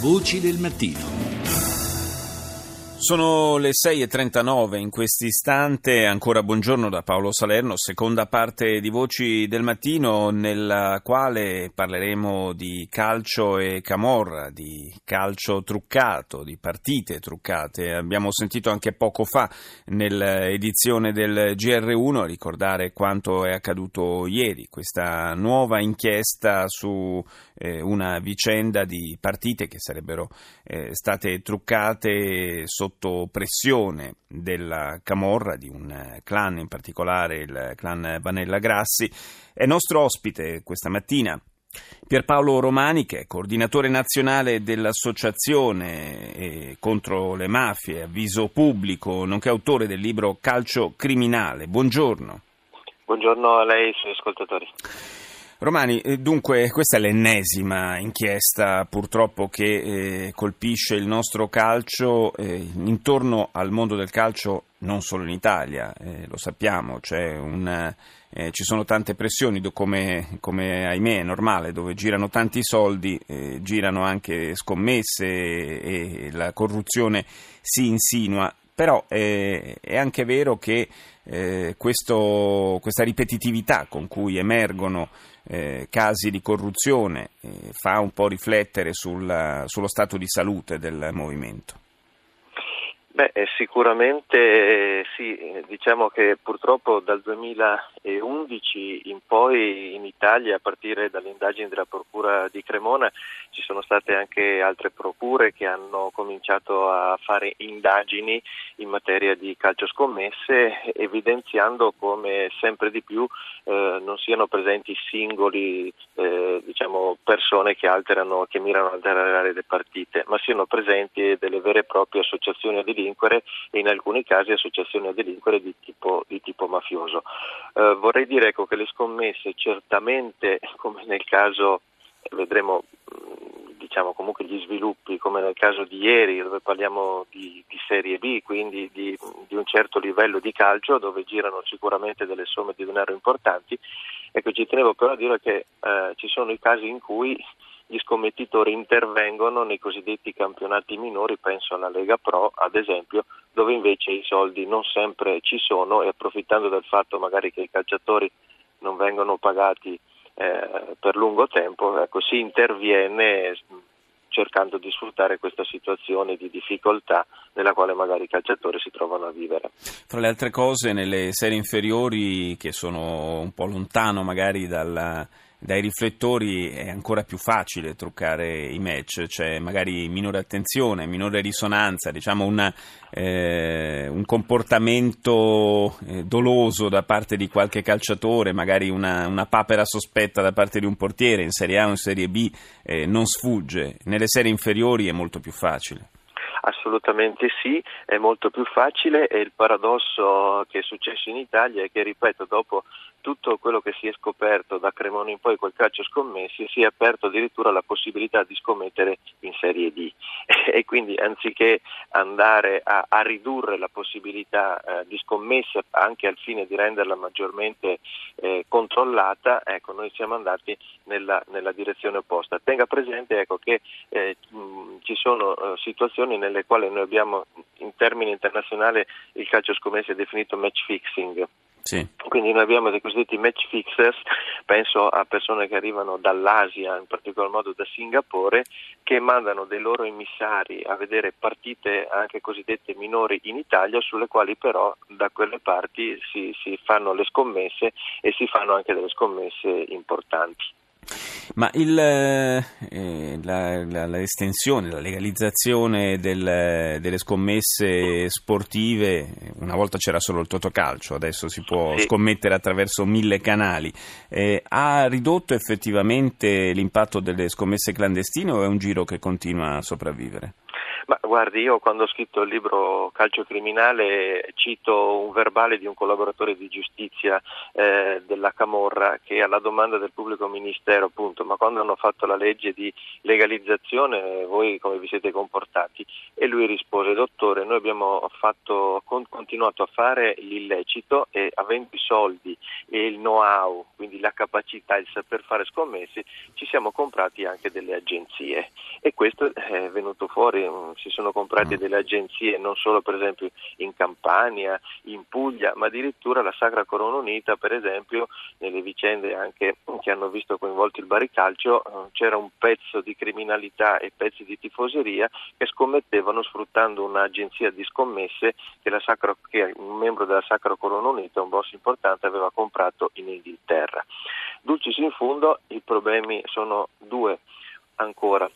Voci del mattino. Sono le 6.39 in questo istante, ancora buongiorno da Paolo Salerno, seconda parte di Voci del Mattino nella quale parleremo di calcio e camorra, di calcio truccato, di partite truccate. Abbiamo sentito anche poco fa nell'edizione del GR1 ricordare quanto è accaduto ieri, questa nuova inchiesta su eh, una vicenda di partite che sarebbero eh, state truccate sotto pressione della Camorra, di un clan in particolare, il clan Vanella Grassi. È nostro ospite questa mattina Pierpaolo Romani, che è coordinatore nazionale dell'Associazione eh, contro le mafie, avviso pubblico, nonché autore del libro Calcio Criminale. Buongiorno. Buongiorno a lei e ai suoi ascoltatori. Romani, eh, dunque questa è l'ennesima inchiesta purtroppo che eh, colpisce il nostro calcio eh, intorno al mondo del calcio non solo in Italia, eh, lo sappiamo, un, eh, ci sono tante pressioni come, come, ahimè è normale, dove girano tanti soldi, eh, girano anche scommesse e, e la corruzione si insinua però eh, è anche vero che eh, questo, questa ripetitività con cui emergono eh, casi di corruzione eh, fa un po' riflettere sul, sullo stato di salute del movimento. Beh, sicuramente eh, sì, diciamo che purtroppo dal 2011 in poi in Italia, a partire dalle indagini della Procura di Cremona, ci sono state anche altre procure che hanno cominciato a fare indagini in materia di calcio scommesse, evidenziando come sempre di più eh, non siano presenti singoli eh, diciamo, persone che, alterano, che mirano ad alterare le partite, ma siano presenti delle vere e proprie associazioni di delinquere e in alcuni casi associazioni a delinquere di tipo, di tipo mafioso. Eh, vorrei dire ecco, che le scommesse certamente, come nel caso, vedremo diciamo, comunque gli sviluppi, come nel caso di ieri, dove parliamo di, di Serie B, quindi di, di, un certo livello di calcio, dove girano sicuramente delle somme di denaro importanti. Ecco, ci tenevo però a dire che eh, ci sono i casi in cui gli scommettitori intervengono nei cosiddetti campionati minori, penso alla Lega Pro ad esempio, dove invece i soldi non sempre ci sono e approfittando del fatto magari che i calciatori non vengono pagati eh, per lungo tempo, ecco, si interviene cercando di sfruttare questa situazione di difficoltà nella quale magari i calciatori si trovano a vivere. Fra le altre cose, nelle serie inferiori che sono un po' lontano magari dalla dai riflettori è ancora più facile truccare i match, c'è magari minore attenzione, minore risonanza, diciamo una, eh, un comportamento eh, doloso da parte di qualche calciatore, magari una, una, papera sospetta da parte di un portiere in Serie A o in Serie B eh, non sfugge, nelle serie inferiori è molto più facile. Assolutamente sì, è molto più facile e il paradosso che è successo in Italia è che, ripeto, dopo tutto quello che si è scoperto da Cremona in poi col calcio scommessi si è aperto addirittura la possibilità di scommettere in Serie D e quindi anziché andare a, a ridurre la possibilità eh, di scommesse anche al fine di renderla maggiormente eh, controllata, ecco, noi siamo andati nella, nella direzione opposta. Tenga presente ecco, che eh, mh, ci sono eh, situazioni nelle quali noi abbiamo in termini internazionali il calcio scommesse definito match fixing sì. Quindi noi abbiamo dei cosiddetti match fixers, penso a persone che arrivano dall'Asia, in particolar modo da Singapore, che mandano dei loro emissari a vedere partite anche cosiddette minori in Italia, sulle quali però da quelle parti si, si fanno le scommesse e si fanno anche delle scommesse importanti. Ma il, eh, la, la, l'estensione, la legalizzazione del, delle scommesse sportive, una volta c'era solo il totocalcio, adesso si può scommettere attraverso mille canali, eh, ha ridotto effettivamente l'impatto delle scommesse clandestine o è un giro che continua a sopravvivere? Ma guardi, io quando ho scritto il libro Calcio Criminale cito un verbale di un collaboratore di giustizia eh, della Camorra che alla domanda del pubblico ministero appunto ma quando hanno fatto la legge di legalizzazione voi come vi siete comportati? E lui rispose dottore noi abbiamo fatto, continuato a fare l'illecito e avendo i soldi e il know-how, quindi la capacità, il saper fare scommessi, ci siamo comprati anche delle agenzie e questo è venuto fuori, mm, si sono comprate mm. delle agenzie non solo per esempio in Campania, in Puglia, ma addirittura la Sacra Corona Unita per esempio nelle vicende anche che hanno visto coinvolto il baricalcio eh, c'era un pezzo di criminalità e pezzi di tifoseria che scommettevano sfruttando un'agenzia di scommesse che, Sacra, che un membro della Sacra Corona Unita, un boss importante, aveva comprato in Inghilterra. Dulcis in fondo i problemi sono due ancora.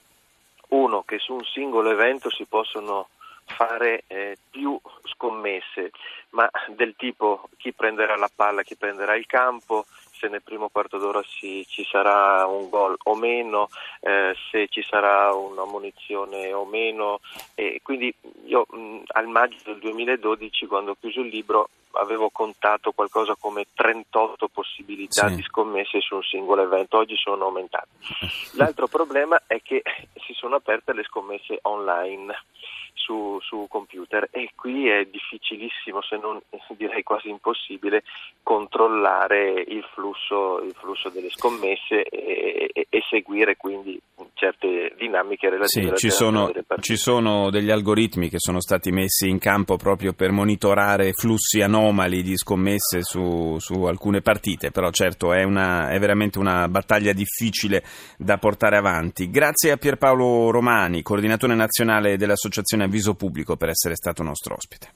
Che su un singolo evento si possono fare eh, più scommesse, ma del tipo chi prenderà la palla, chi prenderà il campo, se nel primo quarto d'ora si, ci sarà un gol o meno, eh, se ci sarà una munizione o meno. E quindi io mh, al maggio del 2012, quando ho chiuso il libro, avevo contato qualcosa come 38 possibilità sì. di scommesse su un singolo evento, oggi sono aumentate. L'altro problema è che sono aperte le scommesse online su, su, computer e qui è difficilissimo, se non direi quasi impossibile, controllare il flusso, il flusso delle scommesse e, e, e, seguire quindi certe dinamiche relative sì, ci sono, ci sono degli algoritmi che sono stati messi in campo proprio per monitorare flussi anomali di scommesse su, su alcune partite, però certo è, una, è veramente una battaglia difficile da portare avanti. Grazie a Pierpaolo Romani, coordinatore nazionale dell'Associazione Avviso Pubblico per essere stato nostro ospite.